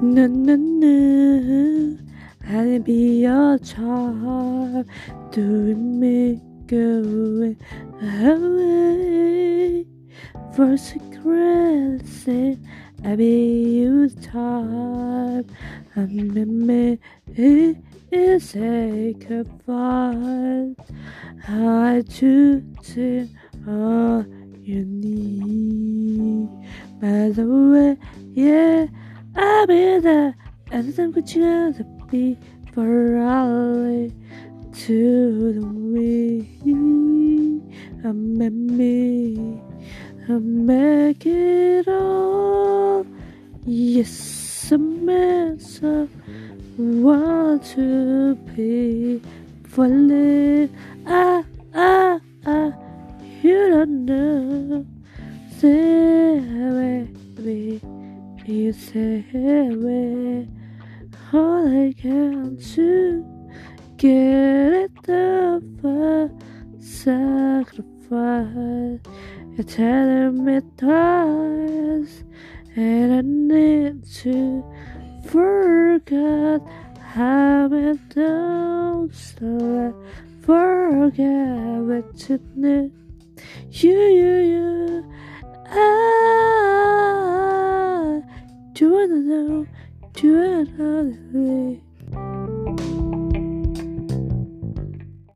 No, no, no. I'll be your charm, doing me going away. For secrets, I'll be your time. I'm me is sacrifice. I choose all you need. By the way, yeah. I'll be there anytime could you be for rally to the way I met me I make it all yes I'm so want to be falling ah ah ah you don't know. Say away you say away all I can to get it over sacrifice. You're telling me twice, and I need to forget how it down so I forget what you knew. You, you, you, I to another day.